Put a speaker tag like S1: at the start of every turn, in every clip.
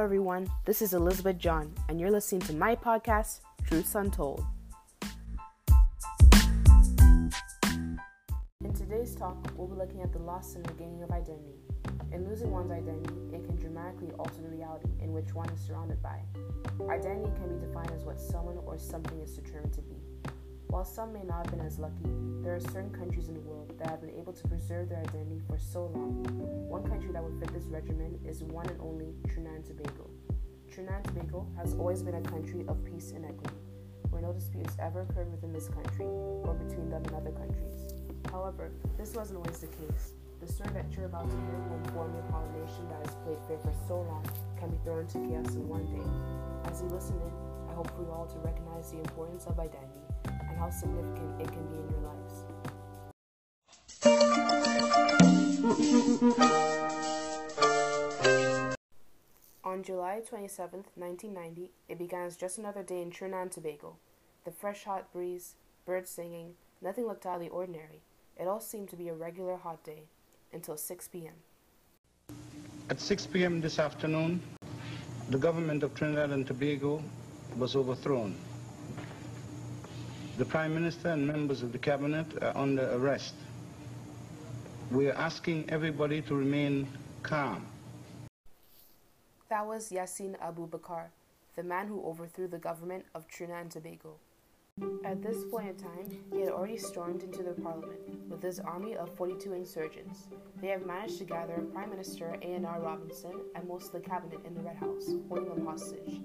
S1: everyone. This is Elizabeth John, and you're listening to my podcast, Truths Untold. In today's talk, we'll be looking at the loss and regaining of identity. In losing one's identity, it can dramatically alter the reality in which one is surrounded by. Identity can be defined as what someone or something is determined to be. While some may not have been as lucky, there are certain countries in the world that have been able to preserve their identity for so long. One country that would fit this regimen is one and only Trinidad and Tobago. Trinidad and Tobago has always been a country of peace and equity, where no disputes ever occurred within this country or between them and other countries. However, this wasn't always the case. The story that you're about to hear will inform you how a nation that has played fair for so long can be thrown into chaos in one day. As you listen in, I hope for you all to recognize the importance of identity how significant it can be in your lives. On July 27, 1990, it began as just another day in Trinidad and Tobago. The fresh hot breeze, birds singing, nothing looked out of the ordinary. It all seemed to be a regular hot day until 6 p.m.
S2: At 6 p.m. this afternoon, the government of Trinidad and Tobago was overthrown. The Prime Minister and members of the Cabinet are under arrest. We are asking everybody to remain calm.
S1: That was Yassin Abu Bakar, the man who overthrew the government of Trinidad and Tobago. At this point in time, he had already stormed into the parliament with his army of 42 insurgents. They have managed to gather Prime Minister A.N.R. Robinson and most of the cabinet in the Red House, holding them hostage.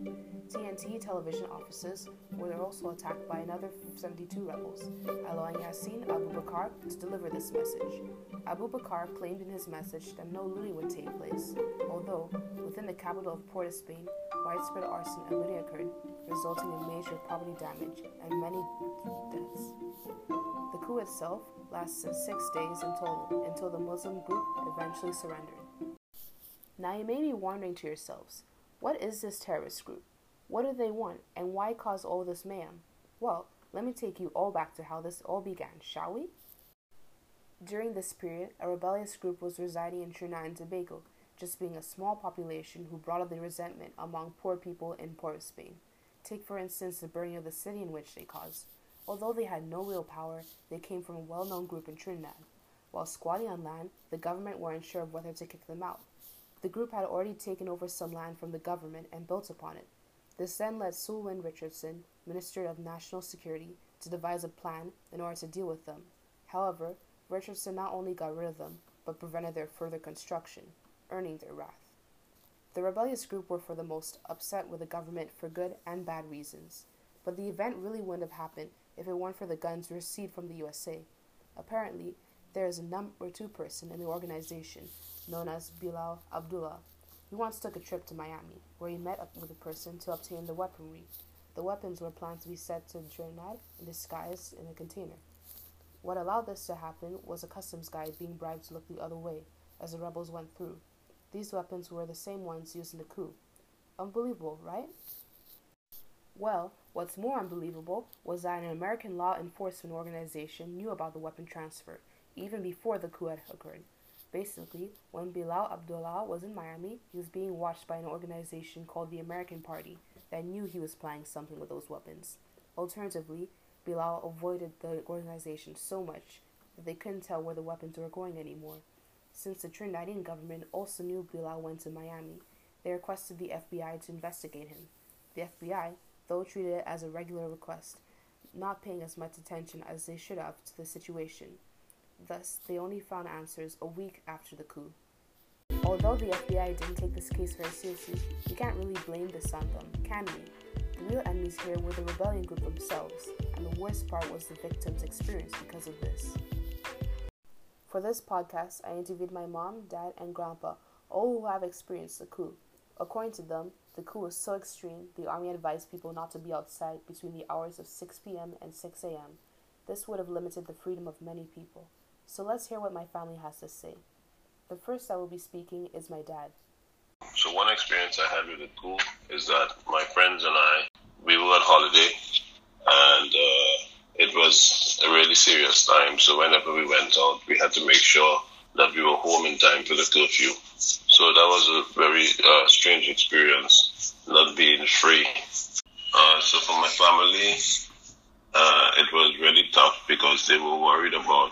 S1: TNT television offices were also attacked by another 72 rebels, allowing Yassin Abu Bakar to deliver this message. Abu Bakar claimed in his message that no looting would take place, although within the capital of Port of Spain, widespread arson looting occurred, resulting in major property damage and many deaths. The coup itself lasted six days in total until the Muslim group eventually surrendered. Now you may be wondering to yourselves, what is this terrorist group? What do they want, and why cause all this mayhem? Well, let me take you all back to how this all began, shall we? During this period, a rebellious group was residing in Trinidad and Tobago, just being a small population who brought up the resentment among poor people in Port of Spain. Take, for instance, the burning of the city in which they caused. Although they had no real power, they came from a well known group in Trinidad. While squatting on land, the government were unsure of whether to kick them out. The group had already taken over some land from the government and built upon it. This then led Selwyn Richardson, Minister of National Security, to devise a plan in order to deal with them. However, Richardson not only got rid of them, but prevented their further construction, earning their wrath. The rebellious group were for the most upset with the government for good and bad reasons, but the event really wouldn't have happened if it weren't for the guns received from the USA. Apparently, there is a number two person in the organization known as Bilal Abdullah. He once took a trip to Miami, where he met up with a person to obtain the weaponry. The weapons were planned to be sent to Trinidad in disguise in a container. What allowed this to happen was a customs guy being bribed to look the other way as the rebels went through. These weapons were the same ones used in the coup. Unbelievable, right? Well, what's more unbelievable was that an American law enforcement organization knew about the weapon transfer even before the coup had occurred. Basically, when Bilal Abdullah was in Miami, he was being watched by an organization called the American Party that knew he was planning something with those weapons. Alternatively, Bilal avoided the organization so much that they couldn't tell where the weapons were going anymore. Since the Trinidadian government also knew Bilal went to Miami, they requested the FBI to investigate him. The FBI, though treated it as a regular request, not paying as much attention as they should have to the situation. Thus, they only found answers a week after the coup. Although the FBI didn't take this case very seriously, we can't really blame this on them, can we? The real enemies here were the rebellion group themselves, and the worst part was the victims' experience because of this. For this podcast, I interviewed my mom, dad, and grandpa, all who have experienced the coup. According to them, the coup was so extreme, the army advised people not to be outside between the hours of 6 p.m. and 6 a.m. This would have limited the freedom of many people. So let's hear what my family has to say. The first I will be speaking is my dad.
S3: So one experience I had with the coup is that my friends and I, we were on holiday, and uh, it was a really serious time. So whenever we went out, we had to make sure that we were home in time for the curfew. So that was a very uh, strange experience, not being free. Uh, so for my family, uh, it was really tough because they were worried about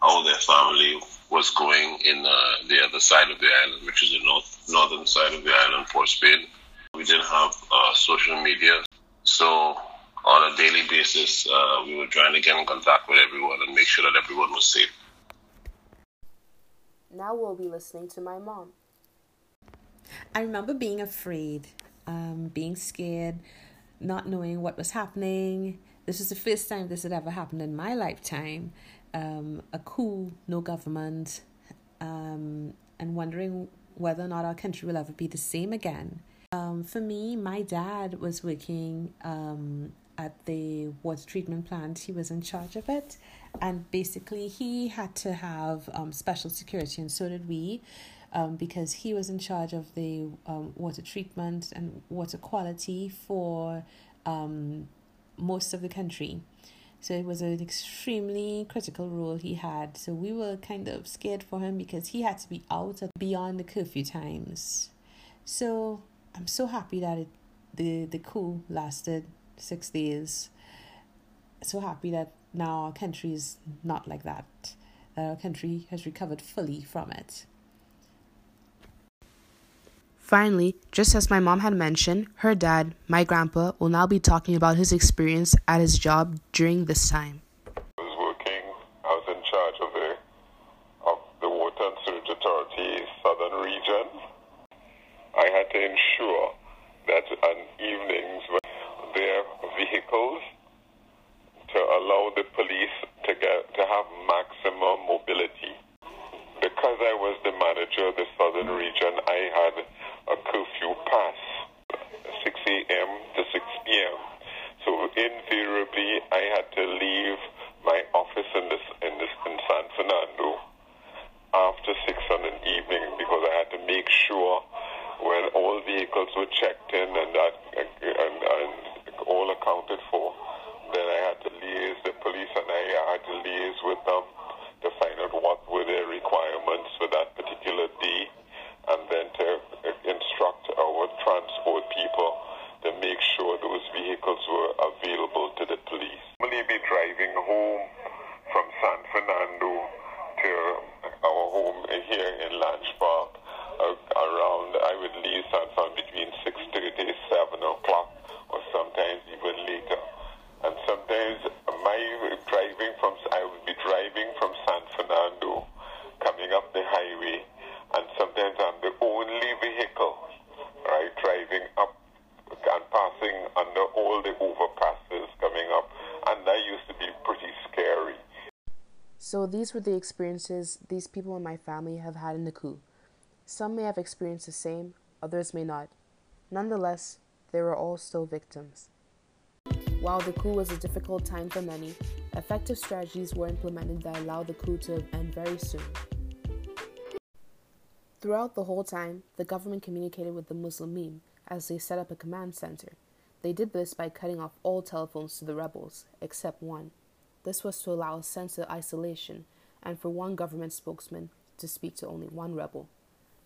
S3: how their family was going in uh, the other side of the island, which is the north northern side of the island for Spain. We didn't have uh, social media, so on a daily basis, uh, we were trying to get in contact with everyone and make sure that everyone was safe.
S1: Now we'll be listening to my mom.
S4: I remember being afraid, um, being scared, not knowing what was happening. This was the first time this had ever happened in my lifetime. Um, a coup, no government, um, and wondering whether or not our country will ever be the same again. Um, for me, my dad was working um, at the water treatment plant. He was in charge of it, and basically, he had to have um, special security, and so did we. Um, because he was in charge of the um, water treatment and water quality for um, most of the country. So it was an extremely critical role he had. So we were kind of scared for him because he had to be out of beyond the curfew times. So I'm so happy that it, the the coup lasted six days. So happy that now our country is not like that. That our country has recovered fully from it.
S1: Finally, just as my mom had mentioned, her dad, my grandpa, will now be talking about his experience at his job during this time.
S5: I was working, I was in charge of the, of the Water and Sewage Authority Southern Region. I had to ensure that on evenings their vehicles to allow the police to get to have maximum mobility. Because I was the manager of the southern region, I had a curfew pass, 6 a.m. to 6 p.m. So invariably, I had to leave my office in this in this in San Fernando after six on an evening because I had to make sure when all vehicles were checked in and that and, and all accounted for, then I had to liaise the police and I had to liaise with them to find out what were their requirements for that particular day and then to instruct our transport people to make sure those vehicles were available to the police. Normally be driving home from San Fernando to our home here in Lange Park uh, around, I would leave San Fernando between 6.30 7 o'clock or sometimes even later. And sometimes my driving from, I would be driving from San Fernando coming up the highway and sometimes I'm the only vehicle, right, driving up and passing under all the overpasses coming up, and that used to be pretty scary.
S1: So these were the experiences these people in my family have had in the coup. Some may have experienced the same, others may not. Nonetheless, they were all still victims. While the coup was a difficult time for many, effective strategies were implemented that allowed the coup to end very soon. Throughout the whole time, the government communicated with the Muslimeen as they set up a command center. They did this by cutting off all telephones to the rebels, except one. This was to allow a sense of isolation and for one government spokesman to speak to only one rebel.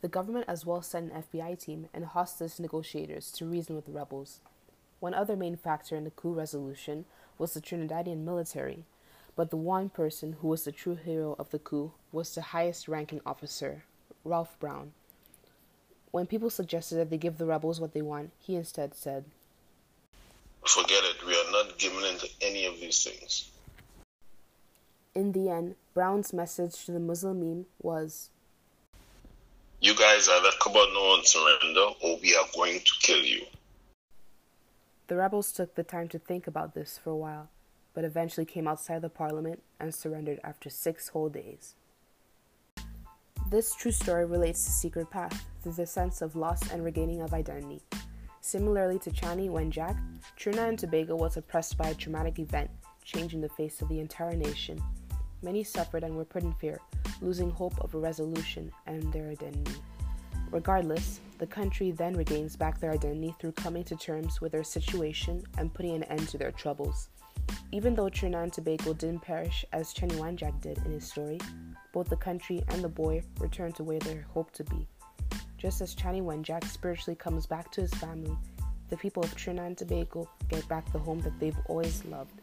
S1: The government as well sent an FBI team and hostage negotiators to reason with the rebels. One other main factor in the coup resolution was the Trinidadian military, but the one person who was the true hero of the coup was the highest ranking officer, Ralph Brown. When people suggested that they give the rebels what they want, he instead said,
S3: Forget it, we are not giving in to any of these things.
S1: In the end, Brown's message to the Muslimeen was
S3: You guys either come out now and surrender, or we are going to kill you.
S1: The rebels took the time to think about this for a while, but eventually came outside the parliament and surrendered after six whole days. This true story relates to Secret Path through the sense of loss and regaining of identity. Similarly to Chanie Wenjack, Trinidad and Tobago was oppressed by a traumatic event, changing the face of the entire nation. Many suffered and were put in fear, losing hope of a resolution and their identity. Regardless, the country then regains back their identity through coming to terms with their situation and putting an end to their troubles. Even though Trinidad and Tobago didn't perish as Chanie Wenjack did in his story, both the country and the boy return to where they hoped to be. Just as Chanie Wenjack spiritually comes back to his family, the people of Trinidad and Tobago get back the home that they've always loved.